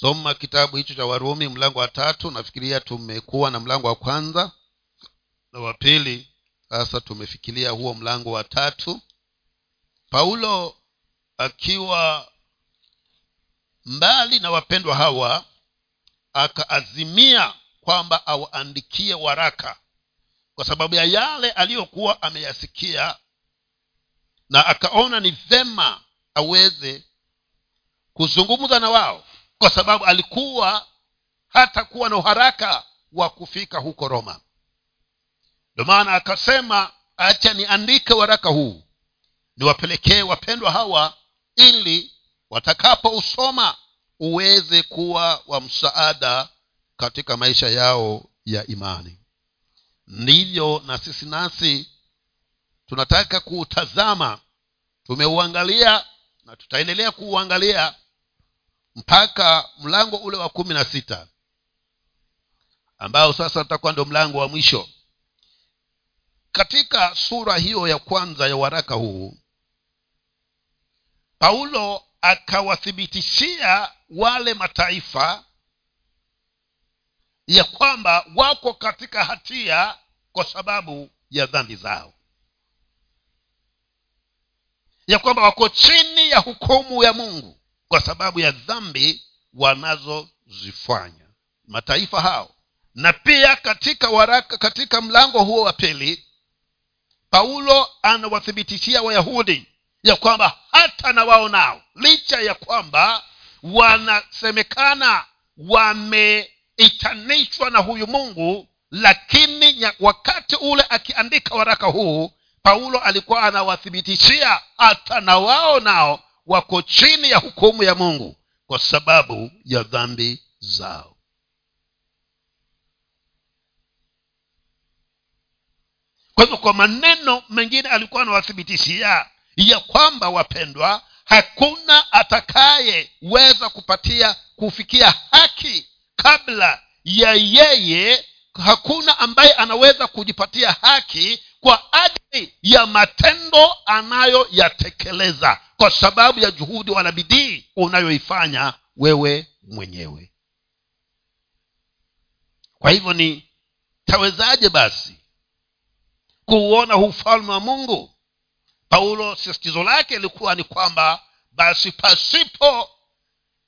soma kitabu hicho cha warumi mlango wa tatu. Nafikiria tumekuwa na mlango wa kwanza na wa pili. Sasa tumefikiria huo mlango wa tatu. Paulo akiwa mbali na wapendwa hawa akaazimia kwamba awaandikie waraka kwa sababu ya yale aliyokuwa ameyasikia na akaona ni vema aweze kuzungumza na wao kwa sababu alikuwa hata kuwa na uharaka wa kufika huko roma. Ndio maana akasema acha niandike waraka huu niwapelekee wapendwa hawa ili watakapousoma uweze kuwa wa msaada katika maisha yao ya imani. Ndivyo na sisi nasi tunataka kuutazama tumeuangalia na tutaendelea kuuangalia mpaka mlango ule wa kumi na sita ambao sasa utakuwa ndio mlango wa mwisho. Katika sura hiyo ya kwanza ya waraka huu paulo akawathibitishia wale mataifa ya kwamba wako katika hatia kwa sababu ya dhambi zao. Ya kwamba wako chini ya hukumu ya mungu kwa sababu ya dhambi wanazozifanya. Mataifa hao. Na pia katika waraka katika mlango huo wa pili paulo anawathibitishia wayahudi ya kwamba hata na wao nao licha ya kwamba wanasemekana wameitanishwa na huyu mungu lakini wakati ule akiandika waraka huu paulo alikuwa anawathibitishia hata na wao nao wako chini ya hukumu ya mungu kwa sababu ya dhambi zao. Kwa hivyo kwa maneno mengine alikuwa anawathibitishia ya kwamba wapendwa hakuna atakayeweza kupatia kufikia haki kabla ya yeye hakuna ambaye anaweza kujipatia haki kwa ajili ya matendo anayoyatekeleza kwa sababu ya juhudi wala bidii unayoifanya wewe mwenyewe. Kwa hivyo ni tawezaje basi kuuona ufalme wa mungu? Paulo sisitizo lake ilikuwa ni kwamba basi pasipo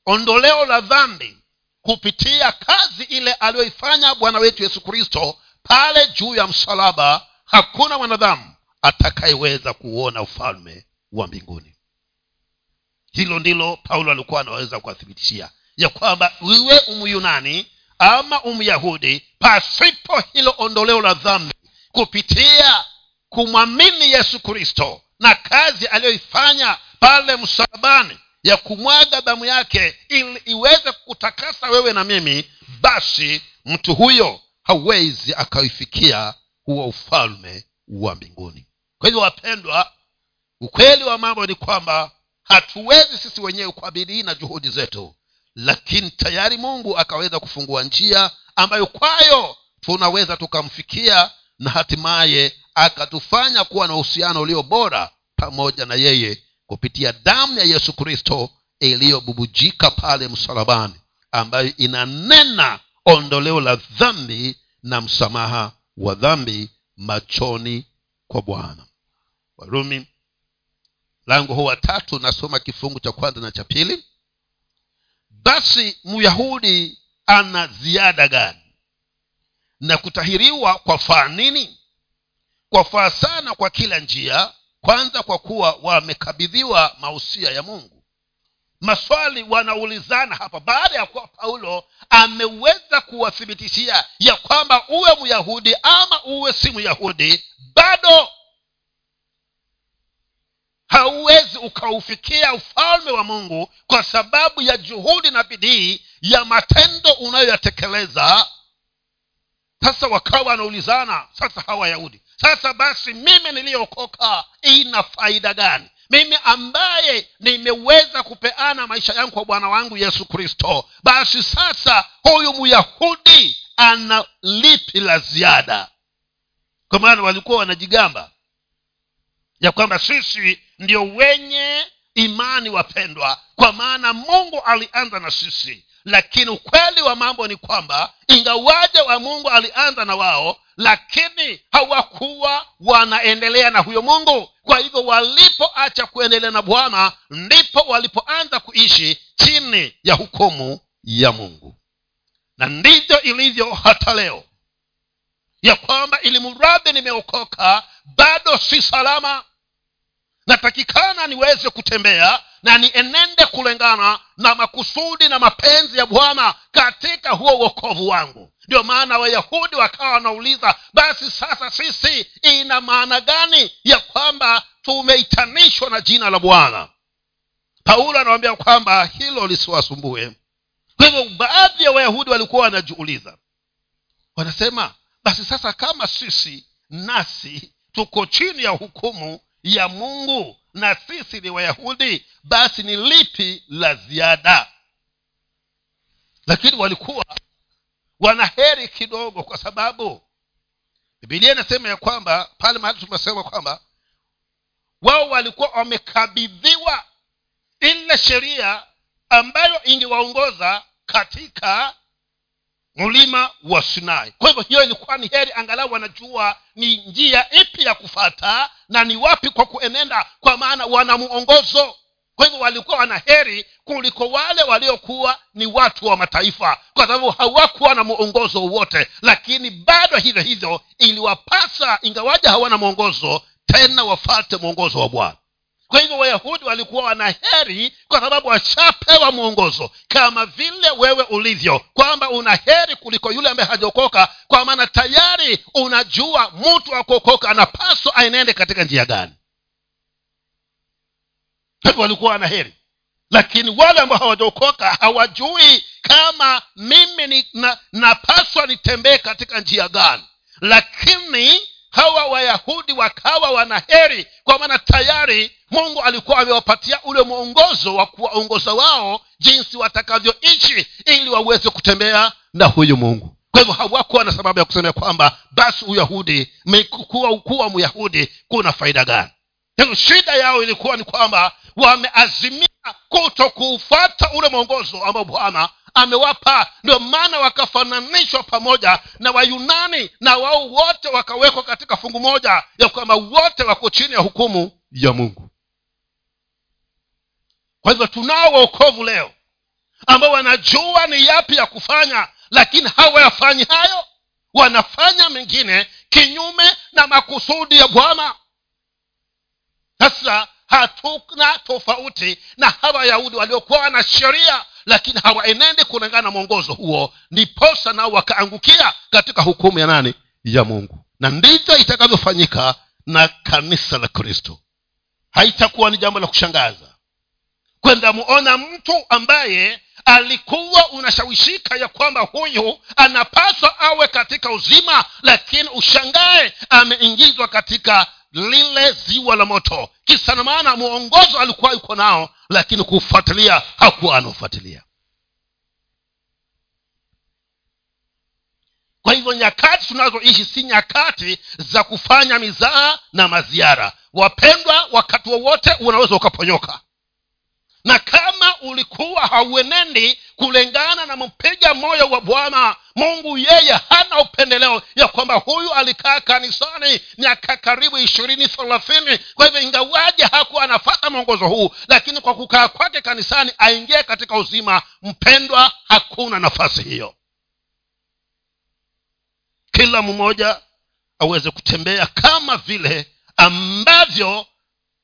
ondoleo la dhambi kupitia kazi ile aliyoifanya bwana wetu yesu kristo pale juu ya msalaba hakuna mwanadamu atakayeweza kuuona ufalme wa mbinguni. Hilo ndilo paulo alikuwa anaweza kuwathibitishia ya kwamba iwe umyunani ama umyahudi pasipo hilo ondoleo la dhambi kupitia kumwamini yesu kristo na kazi aliyoifanya pale msalabani ya kumwaga damu yake ili iweze kutakasa wewe na mimi basi mtu huyo hawezi akaifikia huo ufalme wa mbinguni. Kwa hivyo wapendwa ukweli wa mambo ni kwamba hatuwezi sisi wenyewe kwa bidii na juhudi zetu lakini tayari mungu akaweza kufungua njia ambayo kwayo tunaweza tukamfikia na hatimaye akatufanya kuwa na uhusiano ulio bora pamoja na yeye kupitia damu ya yesu kristo iliyobubujika pale msalabani ambayo inanena ondoleo la dhambi na msamaha wa dhambi machoni kwa bwana. Warumi lango huu watatu nasoma kifungu cha kwanza na cha pili. Basi myahudi ana ziada gani? Na kutahiriwa kwa faa nini? Kwa faa sana kwa kila njia kwanza kwa kuwa wamekabidhiwa mausia ya mungu maswali wanaulizana hapa. Baada ya kuwa paulo ameweza kuwathibitishia ya kwamba uwe myahudi ama uwe si myahudi bado hauwezi ukaufikia ufalme wa mungu kwa sababu ya juhudi na bidii ya matendo unayoyatekeleza. Sasa wakawa wanaulizana sasa hawa wayahudi sasa basi mimi niliyookoka ina faida gani mimi ambaye nimeweza kupeana maisha yangu kwa bwana wangu yesu kristo basi sasa huyu myahudi ana lipi la ziada? Kwa maana walikuwa wanajigamba ya kwamba sisi ndio wenye imani wapendwa kwa maana mungu alianza na sisi lakini ukweli wa mambo ni kwamba ingawaje wa mungu alianza na wao lakini hawakuwa wanaendelea na huyo mungu. Kwa hivyo walipoacha kuendelea na bwana ndipo walipoanza kuishi chini ya hukumu ya mungu. Na ndivyo ilivyo hata leo. Ya kwamba ili mradhi nimeokoka bado si salama. Natakikana niweze kutembea na nienende kulingana na makusudi na mapenzi ya bwana katika huo uokovu wangu. Ndio maana wayahudi wakawa wanauliza basi sasa sisi ina maana gani ya kwamba tumeitanishwa na jina la bwana? Paulo anawambia kwamba hilo lisiwasumbue. Kwa hivyo baadhi ya wayahudi walikuwa wanajiuliza. Wanasema basi sasa kama sisi nasi tuko chini ya hukumu ya mungu na sisi ni wayahudi basi ni lipi la ziada? Lakini walikuwa wanaheri kidogo kwa sababu bibilia inasema ya kwamba pale mahali tumesema kwamba wao walikuwa wamekabidhiwa ile sheria ambayo ingewaongoza katika mlima wa sinai. Kwa hivyo hiyo ilikuwa ni heri angalau wanajua ni njia ipi ya kufata na ni wapi kwa kuenenda kwa maana wana muongozo. Kwa hivyo walikuwa wana heri kuliko wale waliokuwa ni watu wa mataifa kwa sababu hawakuwa na mwongozo wowote. Lakini bado hivyo hivyo iliwapasa ingawaja hawana mwongozo tena wafate mwongozo wa bwana kwa hivyo wayahudi walikuwa wana heri kwa sababu washapewa mwongozo kama vile wewe ulivyo kwamba una heri kuliko yule ambaye hajaokoka kwa maana tayari unajua mtu wa kuokoka anapaswa aenende katika njia gani. Hivyo walikuwa wana heri lakini wale ambao hawajaokoka hawajui kama mimi ni, na, napaswa nitembee katika njia gani. Lakini hawa wayahudi wakawa wana heri kwa maana tayari mungu alikuwa amewapatia ule mwongozo wa kuwaongoza wao jinsi watakavyoishi ili waweze kutembea na huyu mungu. Kwa hivyo hawakuwa na sababu ya kusema kwamba basi uyahudi kuwa, kuwa myahudi kuna faida gani? Shida yao ilikuwa ni kwamba wameazimia kuto kuufata ule mwongozo ambao bwana amewapa. Ndio maana wakafananishwa pamoja na wayunani na wao wote wakawekwa katika fungu moja ya kwamba wote wako chini ya hukumu ya mungu. Kwa hivyo tunao waokovu leo ambao wanajua ni yapi ya kufanya lakini hawayafanyi hayo. Wanafanya mengine kinyume na makusudi ya bwana. Sasa hatuna tofauti na hawa wayahudi waliokuwa na sheria lakini hawaenende kulingana na mwongozo huo ndiposa nao wakaangukia katika hukumu ya nani? Ya mungu. Na ndivyo itakavyofanyika na kanisa la kristo. Haitakuwa ni jambo la kushangaza kwenda muona mtu ambaye alikuwa unashawishika ya kwamba huyu anapaswa awe katika uzima lakini ushangae ameingizwa katika lile ziwa la moto. Kisa na maana mwongozo alikuwa yuko nao lakini kufuatilia hakuwa anaofuatilia. Kwa hivyo nyakati tunazoishi si nyakati za kufanya mizaa na maziara. Wapendwa wakati wowote unaweza ukaponyoka na kama ulikuwa hauenendi kulingana na mpiga moyo wa bwana mungu yeye hana upendeleo ya kwamba huyu alikaa kanisani miaka karibu ishirini thelathini. Kwa hivyo ingawaje hakuwa anafata mwongozo huu lakini kwa kukaa kwake kanisani aingie katika uzima. Mpendwa hakuna nafasi hiyo. Kila mmoja aweze kutembea kama vile ambavyo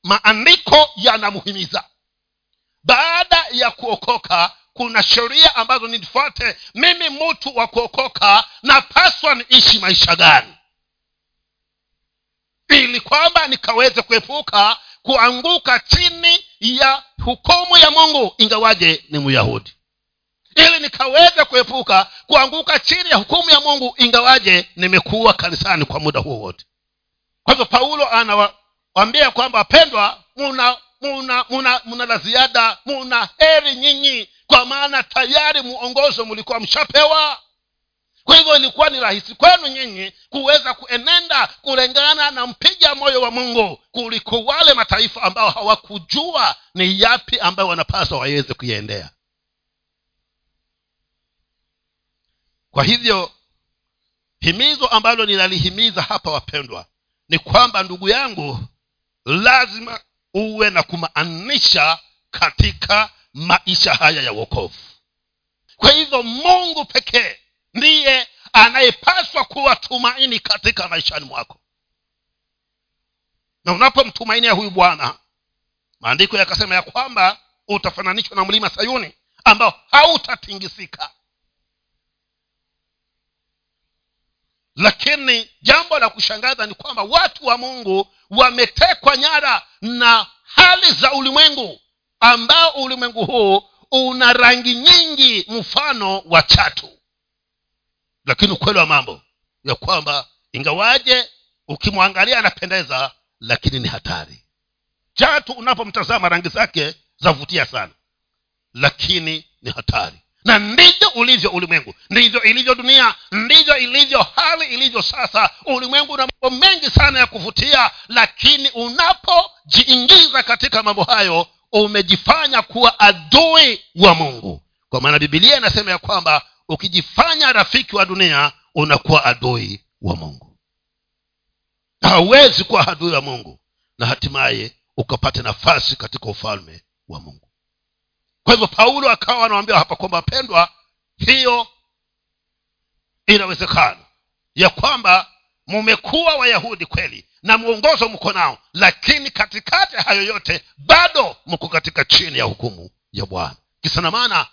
maandiko yanamuhimiza baada ya kuokoka kuna sheria ambazo nifuate mimi mtu wa kuokoka napaswa niishi maisha gani? Ili kwamba nikaweze kuepuka kuanguka chini ya hukumu ya mungu ingawaje ni myahudi. Ili nikaweze kuepuka kuanguka chini ya hukumu ya mungu ingawaje nimekuwa kanisani kwa muda huo wote. Kwa hivyo paulo anawaambia kwamba wapendwa muna muna muna muna la ziada muna heri nyinyi. Kwa maana tayari muongozo mlikuwa mshapewa. Kwa hivyo ilikuwa ni rahisi kwenu nyinyi kuweza kuenenda kulingana na mpiga moyo wa mungu kuliko wale mataifa ambao hawakujua ni yapi ambayo wanapaswa waweze kuiendea. Kwa hivyo himizo ambalo ninalihimiza hapa wapendwa ni kwamba ndugu yangu lazima uwe na kumaanisha katika maisha haya ya wokovu. Kwa hivyo mungu pekee ndiye anayepaswa kuwa tumaini katika maishani mwako. Na unapomtumainia huyu bwana maandiko yakasema ya kwamba utafananishwa na mlima sayuni ambao hautatingisika lakini jambo la kushangaza ni kwamba watu wa mungu wametekwa nyara na hali za ulimwengu ambao ulimwengu huu una rangi nyingi mfano wa chatu. Lakini ukweli wa mambo ya kwamba ingawaje ukimwangalia anapendeza lakini ni hatari. Chatu unapomtazama rangi zake zavutia sana lakini ni hatari na ndivyo ulivyo ulimwengu. Ndivyo ilivyo dunia. Ndivyo ilivyo hali ilivyo sasa. Ulimwengu una mambo mengi sana ya kuvutia lakini unapojiingiza katika mambo hayo umejifanya kuwa adui wa mungu. Kwa maana bibilia inasema ya kwamba ukijifanya rafiki wa dunia unakuwa adui wa mungu. Hauwezi kuwa adui wa mungu na hatimaye ukapate nafasi katika ufalme wa mungu kwa hivyo paulo akawa anawambia hapa kwamba pendwa hiyo inawezekana ya kwamba mumekuwa wayahudi kweli na mwongozo mko nao lakini katikati hayo yote bado mko katika chini ya hukumu ya bwana. Kisana maana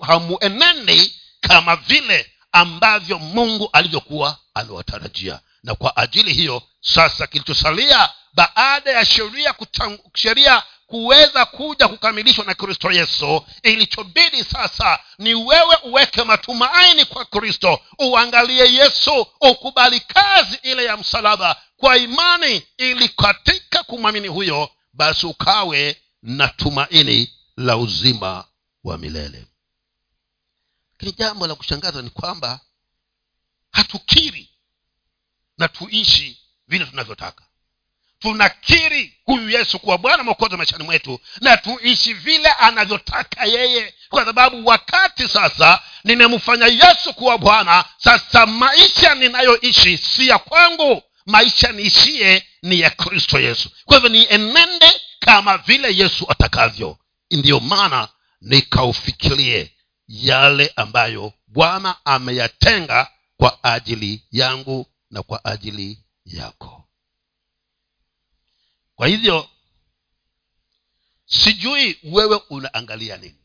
hamuenendi kama vile ambavyo mungu alivyokuwa amewatarajia na kwa ajili hiyo sasa kilichosalia baada ya sheria sheria kuweza kuja kukamilishwa na kristo yesu ilichobidi sasa ni wewe uweke matumaini kwa kristo uangalie yesu ukubali kazi ile ya msalaba kwa imani ili katika kumwamini huyo basi ukawe na tumaini la uzima wa milele. Lakini jambo la kushangaza ni kwamba hatukiri na tuishi vile tunavyotaka tunakiri huyu yesu kuwa bwana mwokozi maishani mwetu na tuishi vile anavyotaka yeye. Kwa sababu wakati sasa nimemfanya yesu kuwa bwana sasa maisha ninayoishi si ya kwangu maisha niishie ni ya kristo yesu. Kwa hivyo nienende kama vile yesu atakavyo. Ndiyo maana nikaufikirie yale ambayo bwana ameyatenga kwa ajili yangu na kwa ajili yako kwa hivyo sijui wewe unaangalia nini?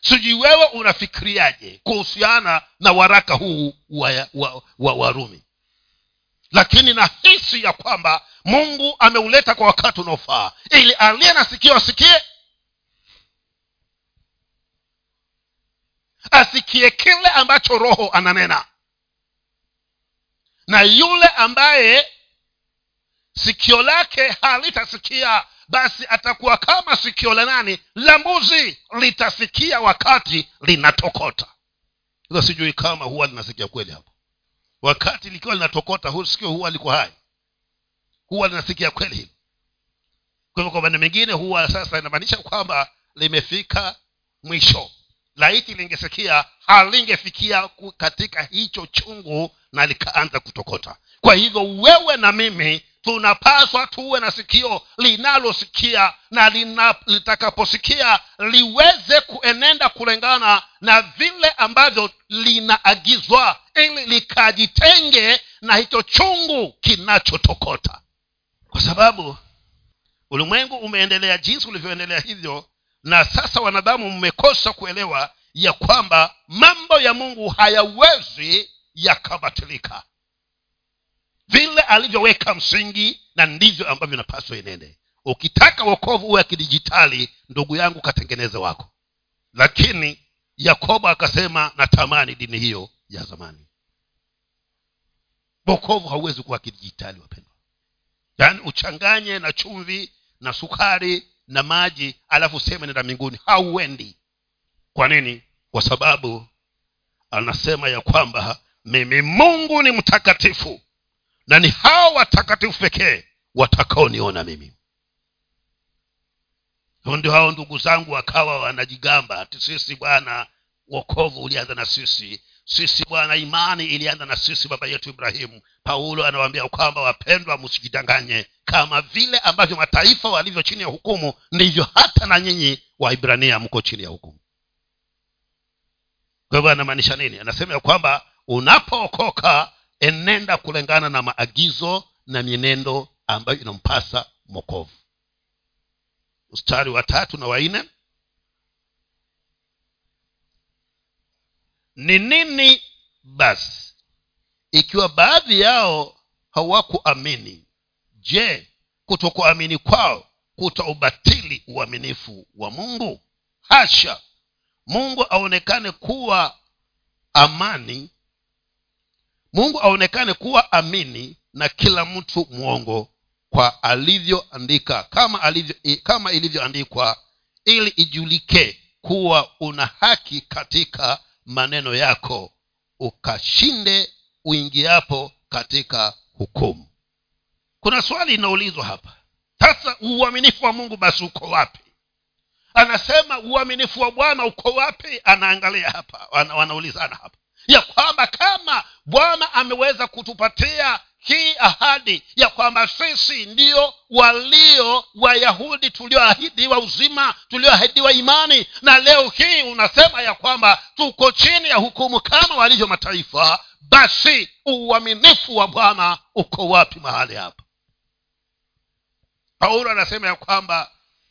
Sijui wewe unafikiriaje kuhusiana na waraka huu wa, wa, wa warumi? Lakini nahisi ya kwamba mungu ameuleta kwa wakati unaofaa ili aliye na sikio asikie asikie kile ambacho roho ananena. Na yule ambaye sikio lake halitasikia basi atakuwa kama sikio la nani? La mbuzi. Litasikia wakati linatokota. Sasa sijui kama huwa linasikia kweli hapo. Wakati likiwa linatokota sikio huwa liko hai. Huwa linasikia kweli hili. Kwa hivyo kwa maneno mengine huwa sasa inamaanisha kwamba limefika mwisho. Laiti lingesikia halingefikia katika hicho chungu na likaanza kutokota. Kwa hivyo wewe na mimi tunapaswa tuwe na sikio linalosikia na litakaposikia liweze kuenenda kulingana na vile ambavyo linaagizwa ili likajitenge na hicho chungu kinachotokota. Kwa sababu ulimwengu umeendelea jinsi ulivyoendelea hivyo na sasa wanadamu mmekosa kuelewa ya kwamba mambo ya mungu hayawezi yakabatilika vile alivyoweka msingi na ndivyo ambavyo inapaswa inende. Ukitaka wokovu uwe kidijitali ndugu yangu katengeneze wako. Lakini yakobo akasema natamani dini hiyo ya zamani. Wokovu hauwezi kuwa kidijitali wapendwa. Yaani uchanganye na chumvi na sukari na maji alafu useme nenda mbinguni. Hauendi. Kwa nini? Kwa sababu anasema ya kwamba mimi mungu ni mtakatifu na ni hao watakatifu pekee watakaoniona mimi. Ndio hao ndugu zangu wakawa wanajigamba ati sisi bwana wokovu ulianza na sisi. Sisi bwana imani ilianza na sisi baba yetu ibrahimu paulo anawaambia kwamba wapendwa msijidanganye. Kama vile ambavyo mataifa walivyo chini ya hukumu ndivyo hata na nyinyi waibrania mko chini ya hukumu. Kwa hivyo anamaanisha nini? Anasema ya kwamba unapookoka enenda kulingana na maagizo na mienendo ambayo inampasa mokovu mstari wa tatu na wanne ni nini basi? Ikiwa baadhi yao hawakuamini je kutokuamini kwao kutaubatili uaminifu wa mungu? Hasha! Mungu aonekane kuwa amani mungu aonekane kuwa amini na kila mtu mwongo kwa alivyoandika kama alivyo, kama ilivyoandikwa ili ijulike kuwa una haki katika maneno yako ukashinde uingiapo katika hukumu. Kuna swali inaulizwa hapa. Sasa uaminifu wa mungu basi uko wapi? Anasema uaminifu wa bwana uko wapi? Anaangalia hapa wanaulizana hapa ya kwamba kama bwana ameweza kutupatia hii ahadi ya kwamba sisi ndio walio wayahudi tulioahidiwa uzima tulioahidiwa imani na leo hii unasema ya kwamba tuko chini ya hukumu kama walivyo mataifa basi uaminifu wa bwana uko wapi mahali hapa? Paulo anasema ya kwamba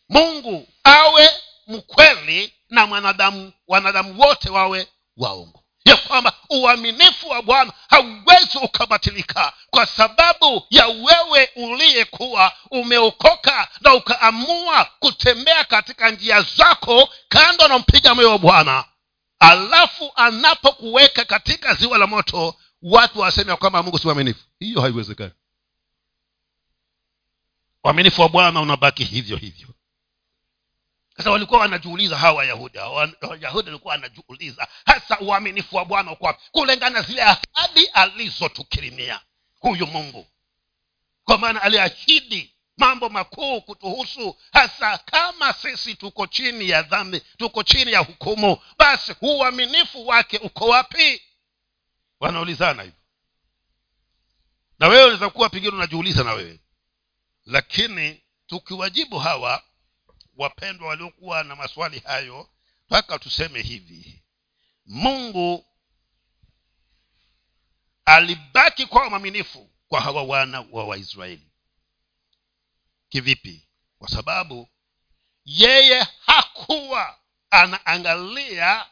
mungu awe mkweli na mwanadamu wanadamu wote wawe waongo ya kwamba uaminifu wa bwana hauwezi ukabatilika kwa sababu ya wewe uliyekuwa umeokoka na ukaamua kutembea katika njia zako kando na mpiga moyo wa bwana. Alafu anapokuweka katika ziwa la moto watu waseme ya kwamba mungu si mwaminifu. Hiyo haiwezekani. Uaminifu wa bwana unabaki hivyo hivyo sasa walikuwa wanajiuliza hawa wayahudi wayahudi walikuwa wanajiuliza hasa uaminifu wa bwana uko kulingana zile ahadi alizotukirimia huyu mungu. Kwa maana aliahidi mambo makuu kutuhusu hasa kama sisi tuko chini ya dhambi tuko chini ya hukumu basi uaminifu wake uko wapi? Wanaulizana hivyo. Na wewe unaweza kuwa pengine unajiuliza na wewe lakini tukiwajibu hawa wapendwa waliokuwa na maswali hayo mpaka tuseme hivi. Mungu alibaki kwa mwaminifu kwa hawa wana wa waisraeli. Kivipi? Kwa sababu yeye hakuwa anaangalia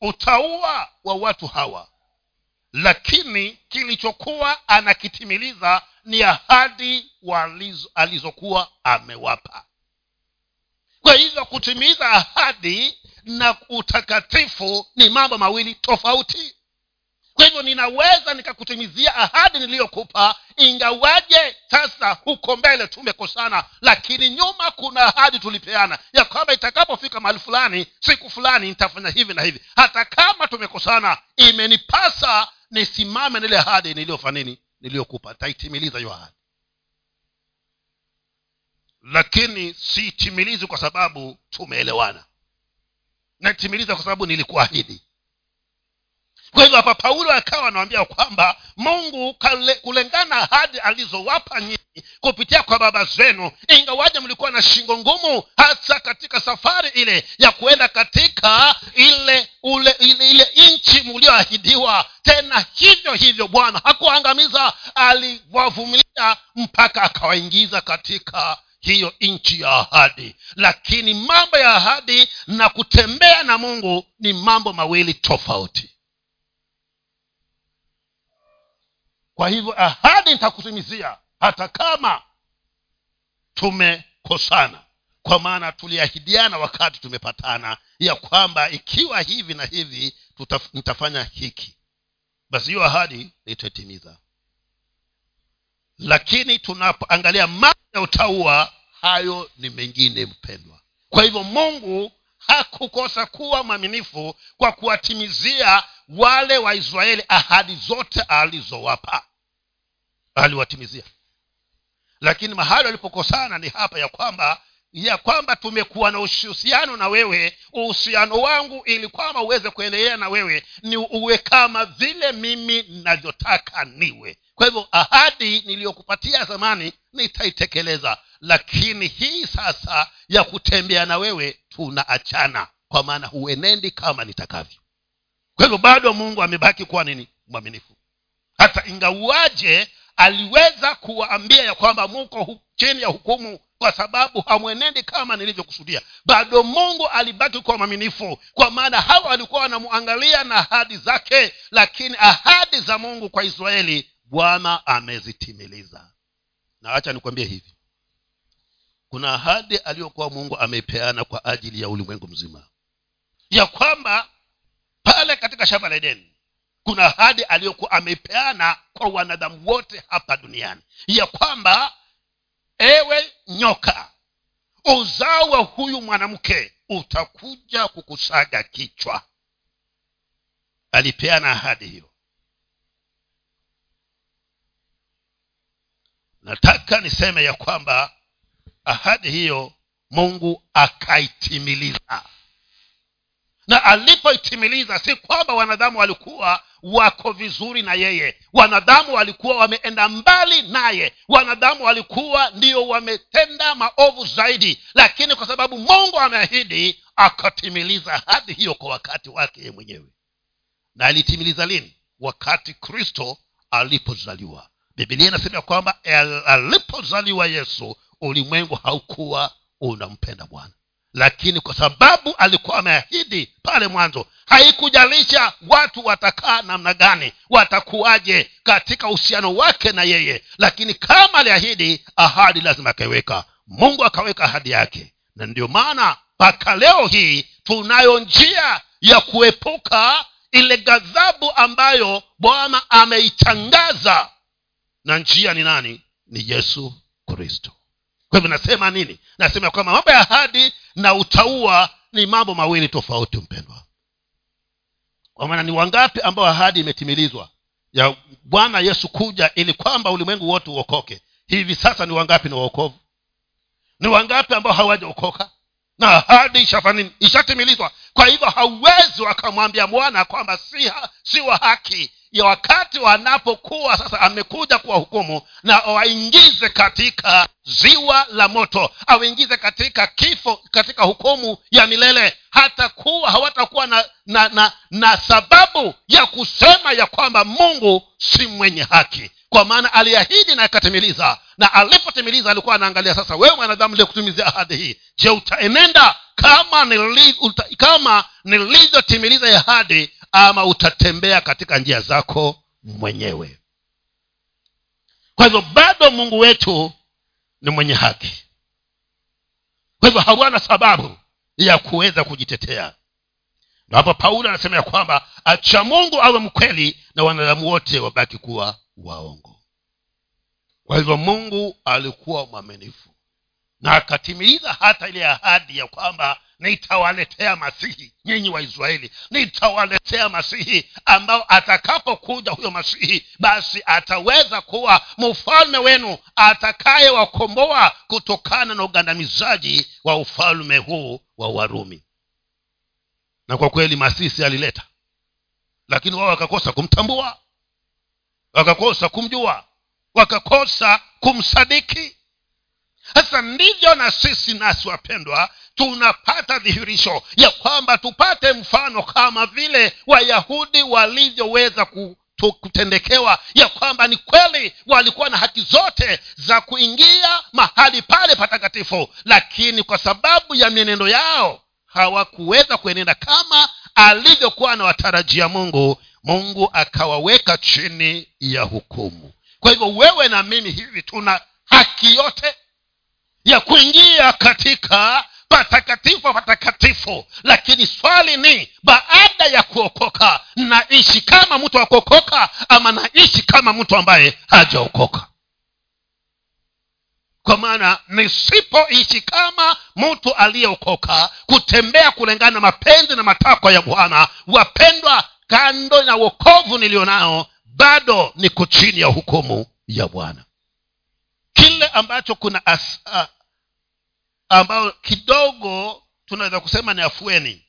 utaua wa watu hawa lakini kilichokuwa anakitimiliza ni ahadi alizokuwa amewapa. Kwa hivyo kutimiza ahadi na utakatifu ni mambo mawili tofauti. Kwa hivyo ninaweza nikakutimizia ahadi niliyokupa ingawaje sasa huko mbele tumekosana lakini nyuma kuna ahadi tulipeana ya kwamba itakapofika mahali fulani siku fulani nitafanya hivi na hivi. Hata kama tumekosana imenipasa nisimame nile ahadi niliyofanini nini niliyokupa nitaitimiliza hiyo ahadi lakini siitimilizi kwa sababu tumeelewana. Naitimiliza kwa sababu nilikuahidi kwa hivyo hapa paulo akawa anawambia kwamba mungu kale, kulengana ahadi alizowapa nyinyi kupitia kwa baba zenu ingawaja mlikuwa na shingo ngumu hasa katika safari ile ya kuenda katika ile ule ile, ile nchi mlioahidiwa. Tena hivyo hivyo bwana hakuangamiza aliwavumilia mpaka akawaingiza katika hiyo nchi ya ahadi. Lakini mambo ya ahadi na kutembea na mungu ni mambo mawili tofauti kwa hivyo ahadi nitakutimizia hata kama tumekosana. Kwa maana tuliahidiana wakati tumepatana ya kwamba ikiwa hivi na hivi tutaf, nitafanya hiki. Basi hiyo ahadi nitaitimiza. Lakini tunapoangalia mambo ya utaua hayo ni mengine mpendwa. Kwa hivyo mungu hakukosa kuwa mwaminifu kwa kuwatimizia wale waisraeli ahadi zote alizowapa aliwatimizia. Lakini mahali walipokosana ni hapa ya kwamba ya kwamba tumekuwa na uhusiano na wewe uhusiano wangu ili kwamba uweze kuendelea na wewe ni uwe kama vile mimi navyotaka niwe. Kwa hivyo ahadi niliyokupatia zamani nitaitekeleza lakini hii sasa ya kutembea na wewe tunaachana kwa maana huenendi kama nitakavyo kwa hivyo bado mungu amebaki kuwa nini? Mwaminifu. Hata ingauaje aliweza kuwaambia ya kwamba muko chini ya hukumu kwa sababu hamwenendi kama nilivyokusudia? Bado mungu alibaki kuwa mwaminifu kwa maana hawa walikuwa wanamwangalia na ahadi zake lakini ahadi za mungu kwa israeli bwana amezitimiliza. Na hacha nikwambie hivi. Kuna ahadi aliyokuwa mungu ameipeana kwa ajili ya ulimwengu mzima. Ya kwamba katika shamba la edeni. Kuna ahadi aliyokuwa ameipeana kwa wanadamu wote hapa duniani. Ya kwamba ewe nyoka uzao wa huyu mwanamke utakuja kukusaga kichwa. Alipeana ahadi hiyo. Nataka niseme ya kwamba ahadi hiyo mungu akaitimiliza na alipoitimiliza si kwamba wanadamu walikuwa wako vizuri na yeye. Wanadamu walikuwa wameenda mbali naye. Wanadamu walikuwa ndio wametenda maovu zaidi. Lakini kwa sababu mungu ameahidi akatimiliza ahadi hiyo kwa wakati wake ye mwenyewe. Na alitimiliza lini? Wakati kristo alipozaliwa. Bibilia inasema kwamba alipozaliwa yesu ulimwengu haukuwa unampenda bwana lakini kwa sababu alikuwa ameahidi pale mwanzo haikujalisha watu watakaa namna gani watakuwaje katika uhusiano wake na yeye. Lakini kama aliahidi ahadi lazima akaiweka. Mungu akaweka ahadi yake. Na ndio maana mpaka leo hii tunayo njia ya kuepuka ile ghadhabu ambayo bwana ameitangaza. Na njia ni nani? Ni yesu kristo kwa hivyo nasema nini? Nasema kwamba mambo ya ahadi na utaua ni mambo mawili tofauti mpendwa. Kwa maana ni wangapi ambao ahadi imetimilizwa ya bwana yesu kuja ili kwamba ulimwengu wote uokoke? Hivi sasa ni wangapi na waokovu ni wangapi ambao hawajaokoka na ahadi ishatimilizwa. Kwa hivyo hauwezi wakamwambia mwana kwamba si, si wa haki ya wakati wanapokuwa sasa amekuja kuwahukumu na awaingize katika ziwa la moto awaingize katika kifo katika hukumu ya milele. Hata kuwa hawatakuwa na, na, na, na sababu ya kusema ya kwamba mungu si mwenye haki. Kwa maana aliahidi na akatimiliza na alipotimiliza alikuwa anaangalia sasa wewe mwanadamu likutimizia ahadi hii. Je utaenenda kama nilivyotimiliza ahadi ama utatembea katika njia zako mwenyewe. Kwa hivyo bado mungu wetu ni mwenye haki. Kwa hivyo hawana sababu ya kuweza kujitetea. Na paulo anasema ya kwamba acha mungu awe mkweli na wanadamu wote wabaki kuwa waongo. Kwa hivyo mungu alikuwa mwaminifu. Na akatimiliza hata ile ahadi ya kwamba nitawaletea masihi nyinyi waisraeli. Nitawaletea masihi ambao atakapokuja huyo masihi basi ataweza kuwa mfalme wenu atakayewakomboa kutokana na ugandamizaji wa ufalme huu wa warumi. Na kwa kweli masisi alileta lakini wao wakakosa kumtambua wakakosa kumjua wakakosa kumsadiki sasa ndivyo na sisi nasi wapendwa tunapata dhihirisho ya kwamba tupate mfano kama vile wayahudi walivyoweza kutendekewa ya kwamba ni kweli walikuwa na haki zote za kuingia mahali pale patakatifu lakini kwa sababu ya mienendo yao hawakuweza kuenenda kama alivyokuwa anawatarajia mungu mungu akawaweka chini ya hukumu. Kwa hivyo wewe na mimi hivi tuna haki yote ya kuingia katika patakatifu patakatifu. Lakini swali ni baada ya kuokoka naishi kama mtu akuokoka ama naishi kama mtu ambaye hajaokoka? Kwa maana nisipoishi kama mtu aliyeokoka kutembea kulingana na mapenzi na matakwa ya bwana wapendwa kando na wokovu niliyo nao bado niko chini ya hukumu ya bwana. Kile ambacho kuna as, uh, ambayo kidogo tunaweza kusema ni afueni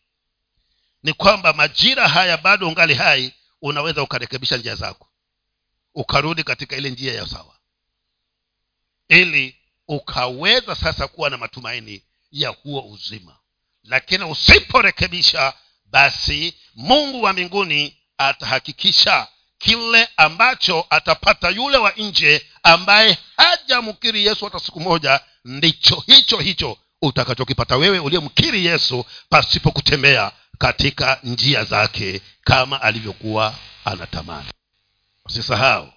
ni kwamba majira haya bado ungali hai unaweza ukarekebisha njia zako ukarudi katika ile njia ya sawa ili ukaweza sasa kuwa na matumaini ya huo uzima. Lakini usiporekebisha basi mungu wa mbinguni atahakikisha kile ambacho atapata yule wa nje ambaye hajamkiri yesu hata siku moja ndicho hicho hicho utakachokipata wewe uliyemkiri yesu pasipo kutembea katika njia zake kama alivyokuwa anatamani. Usisahau.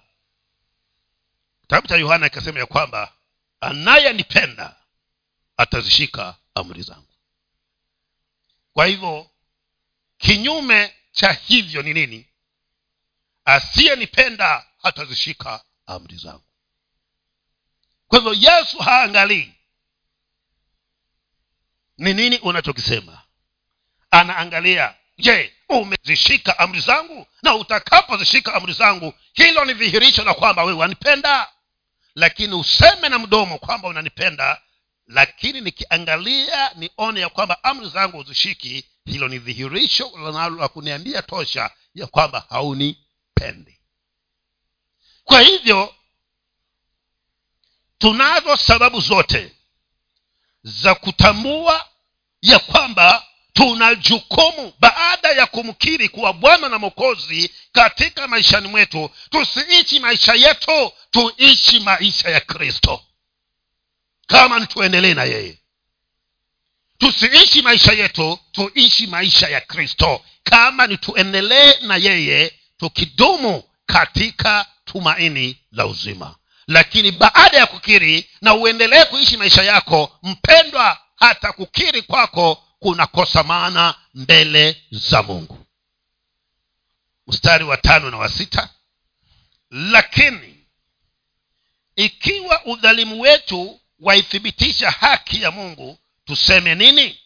Kitabu cha yohana ikasema ya kwamba anayenipenda atazishika amri zangu. Kwa hivyo kinyume cha hivyo ni nini? Asiyenipenda hatazishika amri zangu kwa hivyo yesu haangalii. Ni nini unachokisema? Anaangalia je umezishika amri zangu? Na utakapozishika amri zangu hilo ni dhihirisho la kwamba wewe wanipenda. Lakini useme na mdomo kwamba unanipenda lakini nikiangalia nione ya kwamba amri zangu uzishiki hilo ni dhihirisho la kuniambia tosha ya kwamba haunipendi. Kwa hivyo tunazo sababu zote za kutambua ya kwamba tuna jukumu baada ya kumkiri kuwa bwana na mokozi katika maishani mwetu tusiishi maisha yetu tuishi maisha ya kristo. Kama ni tuendelee na yeye tusiishi maisha yetu tuishi maisha ya kristo. Kama ni tuendelee na yeye tukidumu katika tumaini la uzima lakini baada ya kukiri na uendelee kuishi maisha yako mpendwa hata kukiri kwako kunakosa maana mbele za mungu. Mstari wa tano na wa sita. Lakini ikiwa udhalimu wetu waithibitisha haki ya mungu tuseme nini?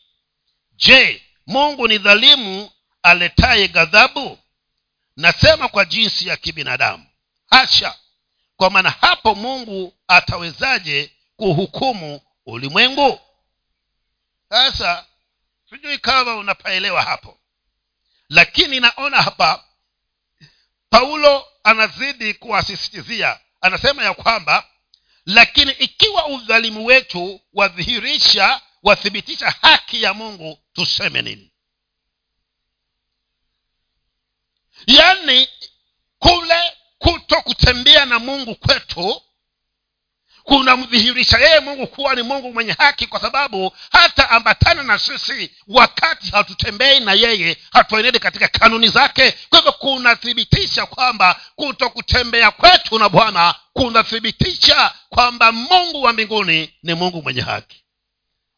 Je mungu ni dhalimu aletaye ghadhabu? Nasema kwa jinsi ya kibinadamu. Hasha kwa maana hapo mungu atawezaje kuhukumu ulimwengu? Sasa sijui kama unapaelewa hapo. Lakini naona hapa paulo anazidi kuwasisitizia. Anasema ya kwamba lakini ikiwa udhalimu wetu wadhihirisha wathibitisha haki ya mungu tuseme nini? Yaani kule kuto kutembea na mungu kwetu kunamdhihirisha yeye mungu kuwa ni mungu mwenye haki kwa sababu hata ambatana na sisi wakati hatutembei na yeye hatuenende katika kanuni zake. Kwa hivyo kunathibitisha kwamba kuto kutembea kwetu na bwana kunathibitisha kwamba mungu wa mbinguni ni mungu mwenye haki.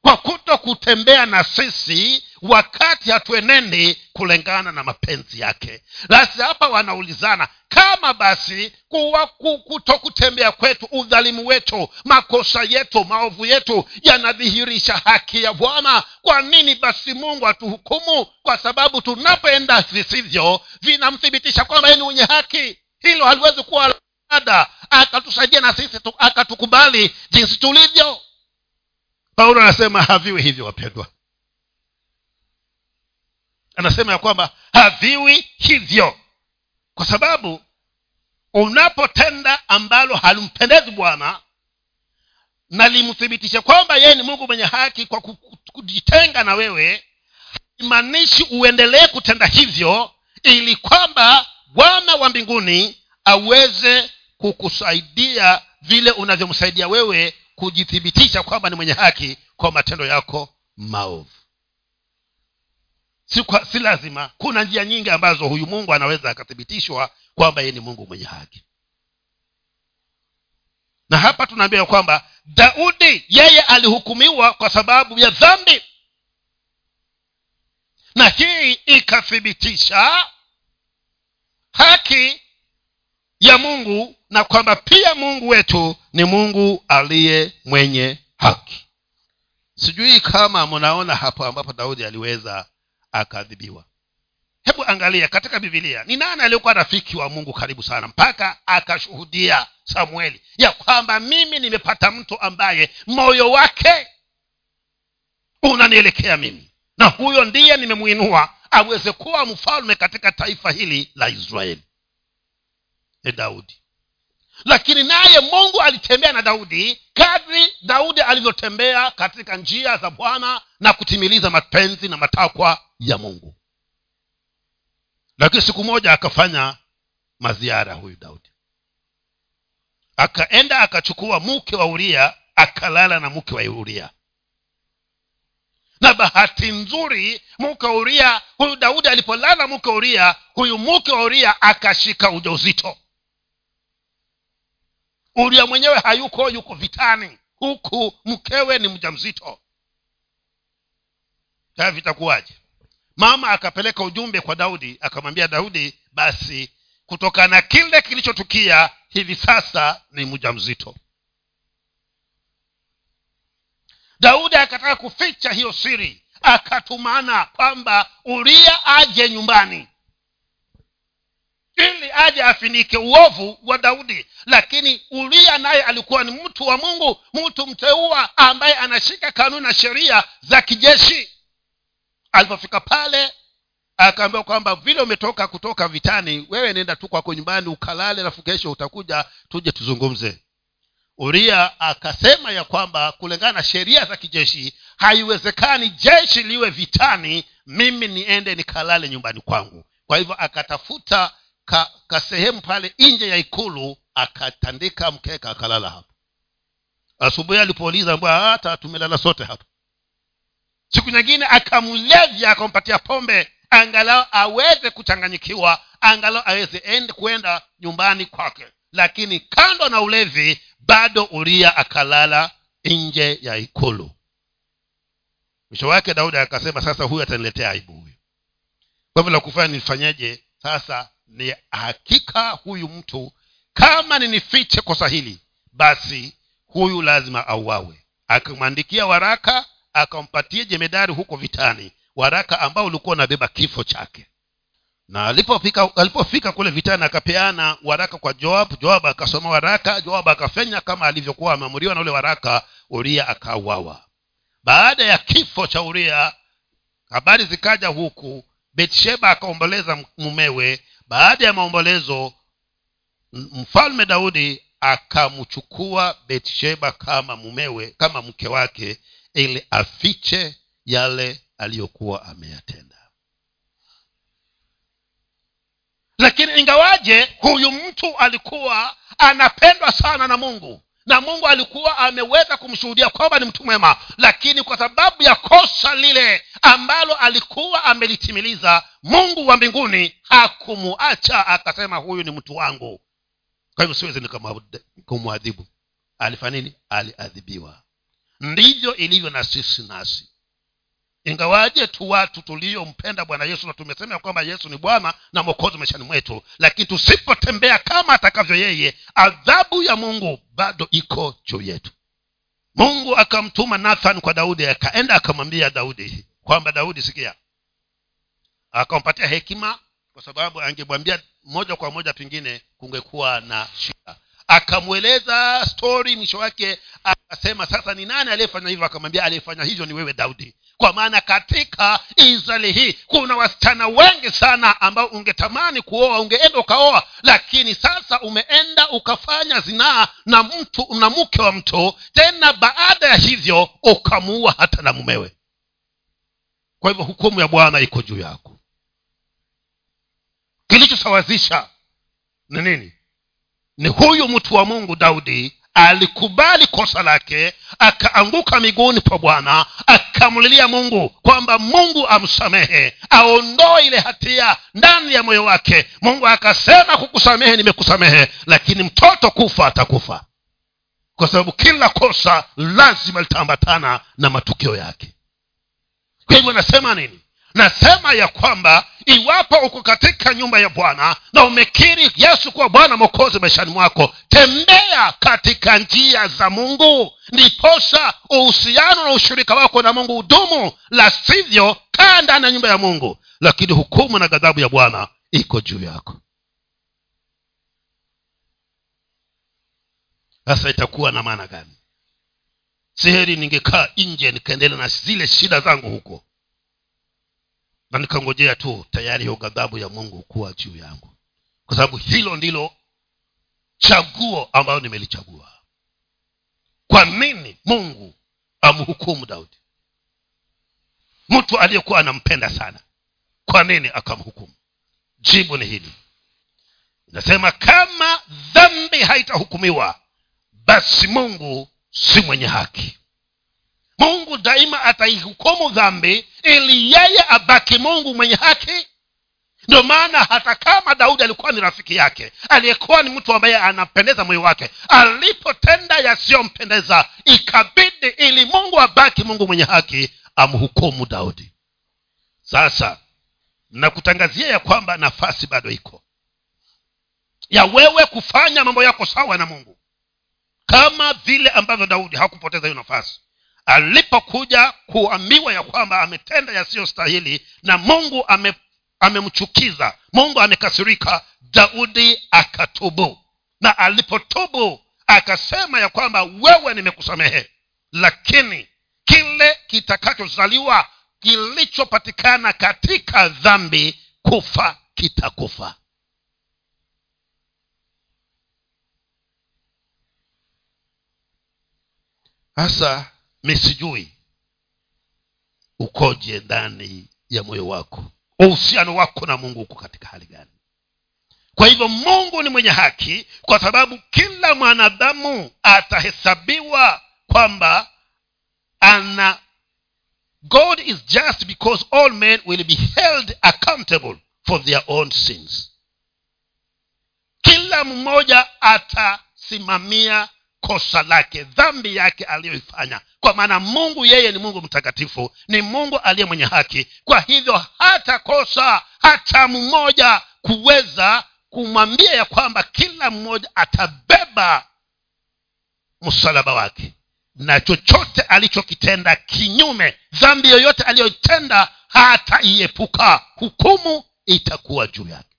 Kwa kuto kutembea na sisi wakati hatuenendi kulingana na mapenzi yake. Basi hapa wanaulizana kama basi kuwa kutokutembea kwetu udhalimu wetu makosa yetu maovu yetu yanadhihirisha haki ya bwana kwa nini basi mungu atuhukumu? Kwa sababu tunapoenda visivyo vinamthibitisha kwamba yeye ni mwenye haki. Hilo haliwezi kuwa ada. Akatusaidia na sisi akatukubali jinsi tulivyo. Paulo anasema haviwi hivyo wapendwa anasema ya kwamba haviwi hivyo. Kwa sababu unapotenda ambalo halimpendezi bwana na limthibitisha kwamba yeye ni mungu mwenye haki kwa kujitenga na wewe imaanishi uendelee kutenda hivyo ili kwamba bwana wa mbinguni aweze kukusaidia vile unavyomsaidia wewe kujithibitisha kwamba ni mwenye haki kwa matendo yako maovu si, kwa, si lazima kuna njia nyingi ambazo huyu mungu anaweza akathibitishwa kwamba yeye ni mungu mwenye haki. Na hapa tunaambiwa kwamba daudi yeye alihukumiwa kwa sababu ya dhambi. Na hii ikathibitisha haki ya mungu na kwamba pia mungu wetu ni mungu aliye mwenye haki. Sijui kama mnaona hapo ambapo daudi aliweza akaadhibiwa. Hebu angalia katika bibilia ni nani aliyekuwa rafiki wa mungu karibu sana mpaka akashuhudia samueli? Ya kwamba mimi nimepata mtu ambaye moyo wake unanielekea mimi. Na huyo ndiye nimemwinua aweze kuwa mfalme katika taifa hili la israeli. Ni daudi lakini naye mungu alitembea na daudi kadri daudi alivyotembea katika njia za bwana na kutimiliza mapenzi na matakwa ya mungu. Lakini siku moja akafanya maziara huyu daudi. Akaenda akachukua mke wa uria akalala na mke wa uria. Na bahati nzuri mke wa uria huyu daudi alipolala mke wa uria huyu mke wa uria akashika ujauzito uria mwenyewe hayuko yuko vitani. Huku mkewe ni mja mzito sasa vitakuwaje? Mama akapeleka ujumbe kwa daudi akamwambia daudi basi kutokana na kile kilichotukia hivi sasa ni mja mzito daudi akataka kuficha hiyo siri akatumana kwamba uria aje nyumbani aje afinike uovu wa daudi. Lakini uria naye alikuwa ni mtu wa mungu mtu mteua ambaye anashika kanuni na sheria za kijeshi. Alipofika pale akaambiwa kwamba vile umetoka kutoka vitani wewe nenda tu kwako nyumbani ukalale alafu kesho utakuja tuje tuzungumze. Uria akasema ya kwamba kulingana na sheria za kijeshi haiwezekani jeshi liwe vitani mimi niende nikalale nyumbani kwangu. Kwa hivyo akatafuta ka, ka pale nje ya ikulu akatandika mkeka akalala hapo. Asubuhi alipouliza hata tumelala sote hapa. Siku nyingine akamlevya akampatia pombe angalau aweze kuchanganyikiwa angalau aweze ende kwenda nyumbani kwake. Lakini kando na ulevi bado uria akalala nje ya ikulu. Mwisho wake daudi akasema sasa huyu ataniletea aibu huyu. Kwa hivyo la kufanya nifanyeje? Sasa ni hakika huyu mtu kama ninifiche kosa hili basi huyu lazima auawe. Akamwandikia waraka akampatia jemedari huko vitani waraka ambao ulikuwa unabeba kifo chake. Na alipofika alipofika kule vitani akapeana waraka kwa joab joab akasoma waraka joab akafenya kama alivyokuwa ameamuriwa na ule waraka uria akauawa. Baada ya kifo cha uria habari zikaja huku betsheba akaomboleza mumewe baada ya maombolezo mfalme daudi akamchukua betsheba kama mumewe kama mke wake ili afiche yale aliyokuwa ameyatenda. Lakini ingawaje huyu mtu alikuwa anapendwa sana na mungu na mungu alikuwa ameweza kumshuhudia kwamba ni mtu mwema lakini kwa sababu ya kosa lile ambalo alikuwa amelitimiliza mungu wa mbinguni hakumuacha akasema huyu ni mtu wangu. Kwa hivyo siwezi nikamwadhibu alifanya nini? Aliadhibiwa. Ndivyo ilivyo na sisi nasi ingawaje tu watu tuliyompenda bwana yesu na tumesema ya kwamba yesu ni bwana na mwokozi maishani mwetu lakini tusipotembea kama atakavyo yeye adhabu ya mungu bado iko juu yetu. Mungu akamtuma nathan kwa daudi akaenda akamwambia daudi kwamba daudi sikia. Akampatia hekima kwa sababu angemwambia moja kwa moja pengine kungekuwa na shida. Akamweleza stori mwisho wake akasema sasa ni nani aliyefanya hivyo? Akamwambia aliyefanya hivyo ni wewe daudi kwa maana katika israeli hii kuna wasichana wengi sana ambao ungetamani kuoa ungeenda ukaoa lakini sasa umeenda ukafanya zinaa na mtu na mke wa mtu tena baada ya hivyo ukamuua hata na mumewe. Kwa hivyo hukumu ya bwana iko juu yako. Kilichosawazisha ni nini? Ni huyu mtu wa mungu daudi alikubali kosa lake akaanguka miguuni pa bwana akamlilia mungu kwamba mungu amsamehe aondoe ile hatia ndani ya moyo wake. Mungu akasema kukusamehe nimekusamehe lakini mtoto kufa atakufa. Kwa sababu kila kosa lazima litaambatana na matukio yake. Kwa hivyo nasema nini nasema ya kwamba iwapo uko katika nyumba ya bwana na umekiri yesu kuwa bwana mokozi maishani mwako tembea katika njia za mungu. Ndiposa uhusiano na ushirika wako na mungu hudumu la sivyo kaa ndani ya nyumba ya mungu. Lakini hukumu na ghadhabu ya bwana iko juu yako. Sasa itakuwa na maana gani? Siheri ningekaa nje nikaendelea na zile shida zangu huko na nikangojea tu tayari hiyo ghadhabu ya mungu kuwa juu yangu. Kwa sababu hilo ndilo chaguo ambayo nimelichagua. Kwa nini mungu amhukumu daudi? Mtu aliyekuwa anampenda sana kwa nini akamhukumu? Jibu ni hili. Inasema kama dhambi haitahukumiwa basi mungu si mwenye haki mungu daima ataihukumu dhambi ili yeye abaki mungu mwenye haki. Ndio maana hata kama daudi alikuwa ni rafiki yake aliyekuwa ni mtu ambaye anampendeza moyo wake alipotenda yasiyompendeza ikabidi ili mungu abaki mungu mwenye haki amhukumu daudi. Sasa nakutangazia ya kwamba nafasi bado iko. Ya wewe kufanya mambo yako sawa na mungu. Kama vile ambavyo daudi hakupoteza hiyo nafasi alipokuja kuambiwa ya kwamba ametenda yasiyostahili na mungu ame amemchukiza mungu amekasirika daudi akatubu. Na alipotubu akasema ya kwamba wewe nimekusamehe. Lakini kile kitakachozaliwa kilichopatikana katika dhambi kufa kitakufa. Sasa misijui ukoje ndani ya moyo wako? Uhusiano wako na mungu uko katika hali gani? Kwa hivyo mungu ni mwenye haki kwa sababu kila mwanadamu atahesabiwa kwamba ana god is just because all men will be held accountable for their own sins. Kila mmoja atasimamia kosa lake dhambi yake aliyoifanya. Kwa maana mungu yeye ni mungu mtakatifu ni mungu aliye mwenye haki. Kwa hivyo hata kosa hata mmoja kuweza kumwambia ya kwamba kila mmoja atabeba msalaba wake. Na chochote alichokitenda kinyume dhambi yoyote aliyoitenda hataiepuka hukumu itakuwa juu yake.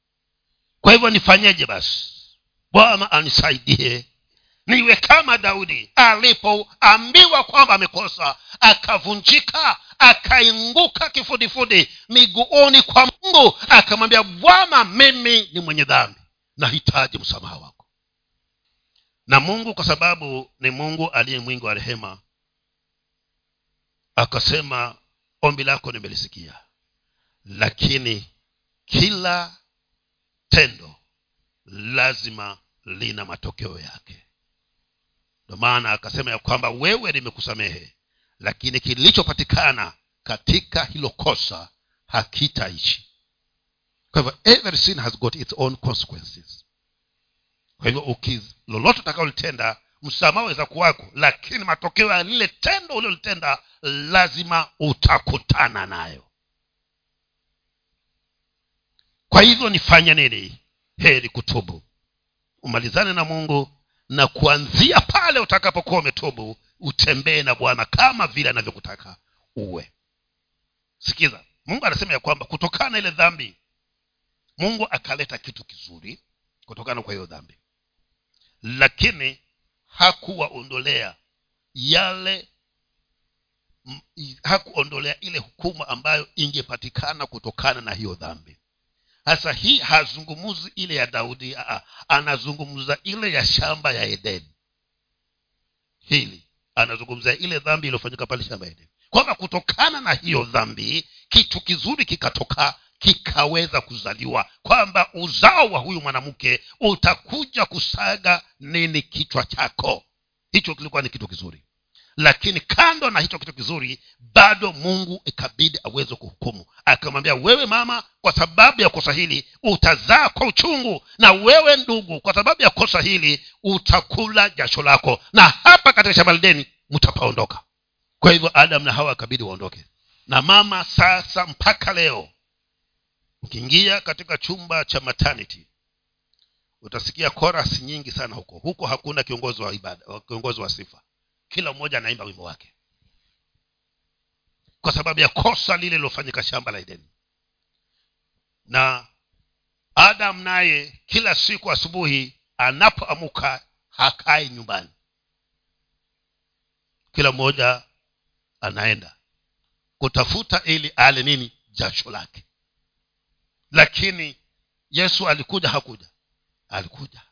Kwa hivyo nifanyeje basi? Bwana anisaidie niwe kama daudi. Alipoambiwa kwamba amekosa akavunjika akainguka kifudifudi miguuni kwa mungu akamwambia bwana mimi ni mwenye dhambi nahitaji msamaha wako. Na mungu kwa sababu ni mungu aliye mwingi wa rehema akasema ombi lako nimelisikia lakini kila tendo lazima lina matokeo yake ndio maana akasema ya kwamba wewe nimekusamehe lakini kilichopatikana katika hilo kosa hakitaishi. Kwa every sin has got its own consequences. Kwa hivyo lolote utakaolitenda msamaha waweza kuwako lakini matokeo ya lile tendo uliolitenda lazima utakutana nayo. Kwa hivyo nifanye nini? Heri kutubu. Umalizane na mungu na kuanzia pale utakapokuwa umetubu utembee na bwana kama vile anavyokutaka uwe. Sikiza mungu anasema ya kwamba kutokana na ile dhambi mungu akaleta kitu kizuri kutokana kwa hiyo dhambi. Lakini hakuwaondolea yale hakuondolea ile hukumu ambayo ingepatikana kutokana na hiyo dhambi sasa hii hazungumuzi ile ya daudi aa, anazungumza ile ya shamba ya edeni. Hili anazungumzia ile dhambi iliyofanyika pale shamba ya edeni. Kwamba kutokana na hiyo dhambi kitu kizuri kikatoka kikaweza kuzaliwa. Kwamba uzao wa huyu mwanamke utakuja kusaga nini? Kichwa chako. Hicho kilikuwa ni kitu kizuri lakini kando na hicho kitu kizuri bado mungu ikabidi aweze kuhukumu. Akamwambia wewe mama kwa sababu ya kosa hili utazaa kwa uchungu. Na wewe ndugu kwa sababu ya kosa hili utakula jasho lako. Na hapa katika shamba lideni mtapaondoka. Kwa hivyo adamu na hawa akabidi waondoke. Na mama sasa mpaka leo ukiingia katika chumba cha maternity utasikia korasi nyingi sana huko. Huko hakuna kiongozi wa ibada kiongozi wa sifa kila mmoja anaimba wimbo wake. Kwa sababu ya kosa lile lilofanyika shamba la edeni. Na adam naye kila siku asubuhi anapoamuka hakai nyumbani. Kila mmoja anaenda kutafuta ili ale nini? Jasho lake. Lakini yesu alikuja hakuja. Alikuja.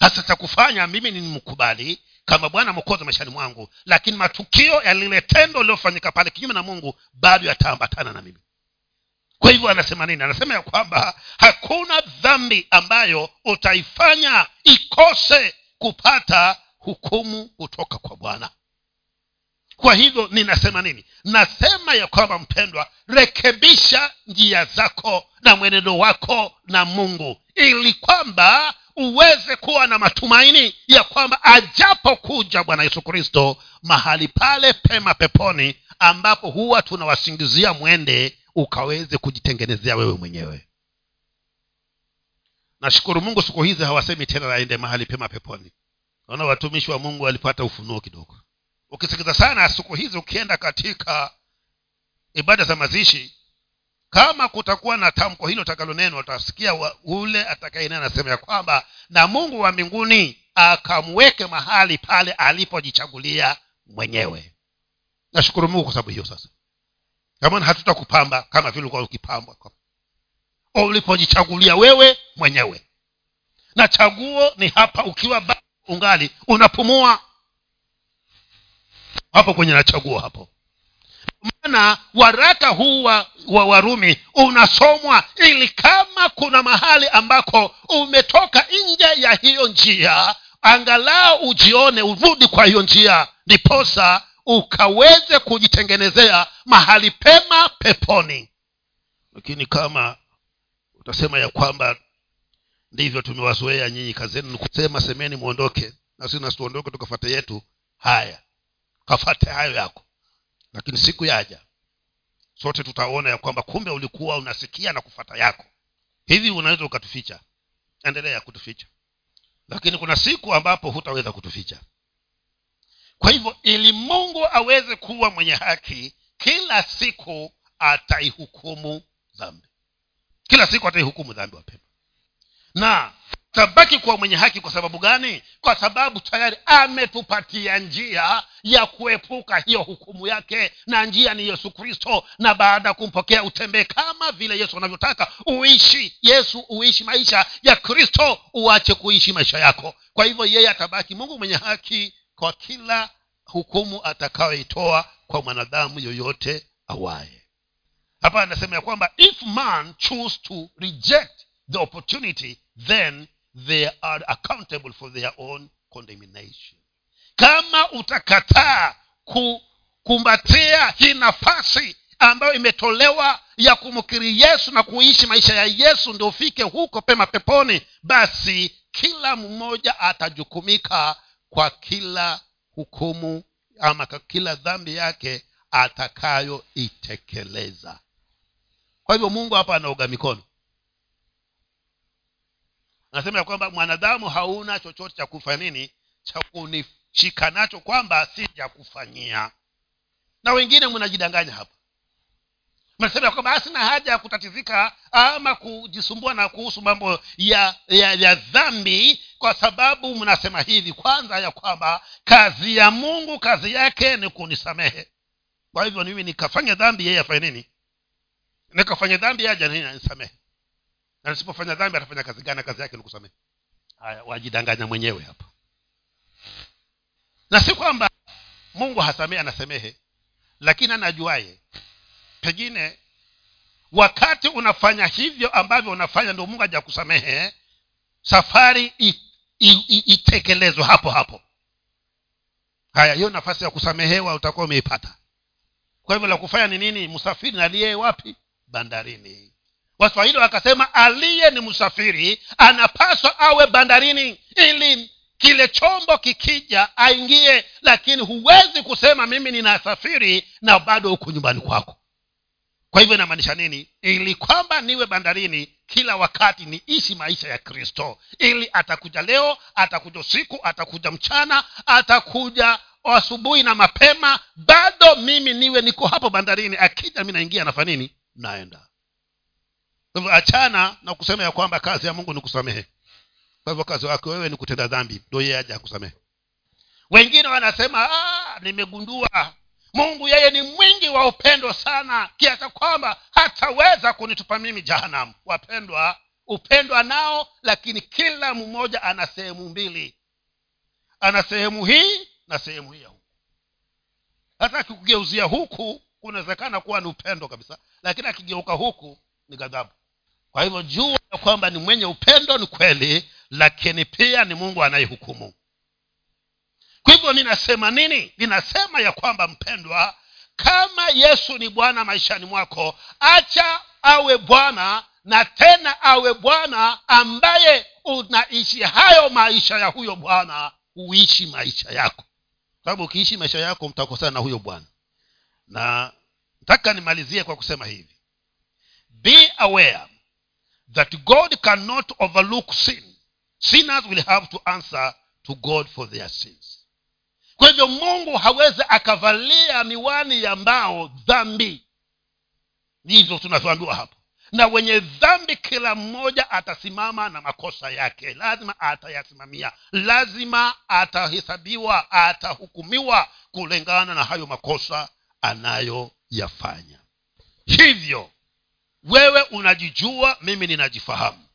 Hasa cha kufanya mimi ni mkubali kama bwana mwokozi maishani mwangu lakini matukio ya lile tendo lililofanyika pale kinyume na mungu bado yataambatana na mimi. Kwa hivyo anasema nini? Anasema ya kwamba hakuna dhambi ambayo utaifanya ikose kupata hukumu kutoka kwa bwana. Kwa hivyo ninasema nini? Nasema ya kwamba mpendwa rekebisha njia zako na mwenendo wako na mungu ili kwamba uweze kuwa na matumaini ya kwamba ajapokuja bwana yesu kristo mahali pale pema peponi ambapo huwa tunawasingizia mwende ukaweze kujitengenezea wewe mwenyewe. Nashukuru mungu siku hizi hawasemi tena aende mahali pema peponi. Naona watumishi wa mungu walipata ufunuo kidogo. Ukisikiza sana siku hizi ukienda katika ibada za mazishi kama kutakuwa na tamko hilo takalonenwa utasikia ule atakayenena anasema ya kwamba na mungu wa mbinguni akamweke mahali pale alipojichagulia mwenyewe. Nashukuru mungu kwa sababu hiyo sasa. Kamana hatutakupamba kama vile ulikuwa ukipambwa ulipojichagulia wewe mwenyewe. Na chaguo ni hapa ukiwa ungali unapumua. Hapo kwenye nachaguo hapo maana waraka huu wa, wa warumi unasomwa ili kama kuna mahali ambako umetoka nje ya hiyo njia angalau ujione urudi kwa hiyo njia ndiposa ukaweze kujitengenezea mahali pema peponi. Lakini kama utasema ya kwamba ndivyo tumewazoea nyinyi kazeni ni kusema semeni mwondoke na sisi nasituondoke tukafate yetu. Haya kafate hayo yako lakini siku yaja sote tutaona ya kwamba kumbe ulikuwa unasikia na kufata yako. Hivi unaweza ukatuficha? Endelea kutuficha. Lakini kuna siku ambapo hutaweza kutuficha. Kwa hivyo ili mungu aweze kuwa mwenye haki kila siku ataihukumu dhambi. Kila siku ataihukumu dhambi wapema na tabaki kuwa mwenye haki kwa sababu gani? Kwa sababu tayari ametupatia njia ya kuepuka hiyo hukumu yake na njia ni yesu kristo. Na baada ya kumpokea utembee kama vile yesu anavyotaka uishi yesu uishi maisha ya kristo uache kuishi maisha yako. Kwa hivyo yeye atabaki mungu mwenye haki kwa kila hukumu atakayoitoa kwa mwanadamu yoyote awaye. Hapa anasema ya kwamba if man choose to reject the opportunity then they are accountable for their own condemnation kama utakataa kukumbatia hii nafasi ambayo imetolewa ya kumkiri yesu na kuishi maisha ya yesu ndio ufike huko pema peponi basi kila mmoja atajukumika kwa kila hukumu ama kwa kila dhambi yake atakayoitekeleza. Kwa hivyo mungu hapa anaoga mikono. Anasema ya kwamba mwanadamu hauna chochote cha kufanya nini? Cha kunishika nacho kwamba sijakufanyia. Na wengine mnajidanganya hapa. Mnasema kwamba asina haja ya kutatizika ama kujisumbua na kuhusu mambo ya ya, ya dhambi kwa sababu mnasema hivi kwanza ya kwamba kazi ya mungu kazi yake ni kunisamehe. Kwa hivyo mimi nikafanya dhambi yeye afanye nini? Nikafanya dhambi yeye aja nini? Na nisipofanya dhambi atafanya kazi gani? Kazi yake ni kusamehe. Haya wajidanganya mwenyewe hapa na si kwamba mungu hasamehe anasemehe lakini anajuaye. Pengine wakati unafanya hivyo ambavyo unafanya ndio mungu haja kusamehe safari itekelezwe hapo hapo. Haya hiyo nafasi ya kusamehewa utakuwa umeipata. Kwa hivyo la kufanya ni nini? Msafiri aliye wapi? Bandarini. Waswahili wakasema aliye ni msafiri anapaswa awe bandarini ili kile chombo kikija aingie lakini huwezi kusema mimi ninasafiri na bado huko nyumbani kwako. Kwa hivyo inamaanisha nini? Ili kwamba niwe bandarini kila wakati niishi maisha ya kristo. Ili atakuja leo atakuja usiku atakuja mchana atakuja asubuhi na mapema bado mimi niwe niko hapo bandarini. Akija mi naingia nafa nini? Naenda. Achana na kusema ya kwamba kazi ya mungu ni kusamehe kwa hivyo kazi wake wewe ni kutenda dhambi. Ndo yeye aja akusamehe. Wengine wanasema "Ah, nimegundua mungu yeye ni mwingi wa upendo sana kiasa kwamba hataweza kunitupa mimi jahanamu. Wapendwa upendwa nao lakini kila mmoja ana sehemu mbili. Ana sehemu hii na sehemu hii ya huku. Hata akikugeuzia huku kunawezekana kuwa ni upendo kabisa lakini akigeuka huku ni ghadhabu. Kwa hivyo jua kwamba ni mwenye upendo ni kweli lakini pia ni mungu anayehukumu. Kwa hivyo ninasema nini? Ninasema ya kwamba mpendwa kama yesu ni bwana maishani mwako acha awe bwana na tena awe bwana ambaye unaishi hayo maisha ya huyo bwana huishi maisha yako. Sababu ukiishi maisha yako mtakosana na huyo bwana. Na nataka nimalizie kwa kusema hivi. Be aware that god cannot overlook sin sinners will have to answer to god for their sins. Kwa hivyo mungu hawezi akavalia miwani ya mbao dhambi. Ndivyo tunavyoambiwa hapo. Na wenye dhambi kila mmoja atasimama na makosa yake. Lazima atayasimamia. Lazima atahesabiwa atahukumiwa kulingana na hayo makosa anayoyafanya. Hivyo wewe unajijua mimi ninajifahamu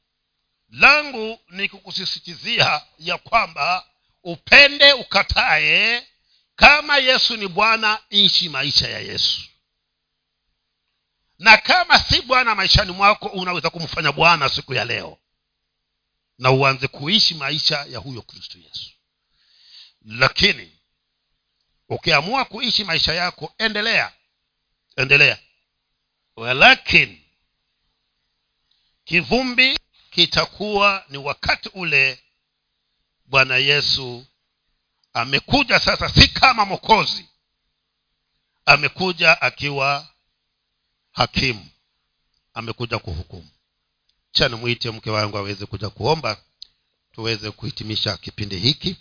langu ni kukusisitizia ya kwamba upende ukatae kama yesu ni bwana ishi maisha ya yesu. Na kama si bwana maishani mwako unaweza kumfanya bwana siku ya leo. Na uanze kuishi maisha ya huyo kristo yesu. Lakini ukiamua kuishi maisha yako endelea. Endelea. Walakini kivumbi kitakuwa ni wakati ule bwana yesu amekuja sasa si kama mokozi amekuja akiwa hakimu. Amekuja kuhukumu. Cha nimwite mke wangu aweze kuja kuomba tuweze kuhitimisha kipindi hiki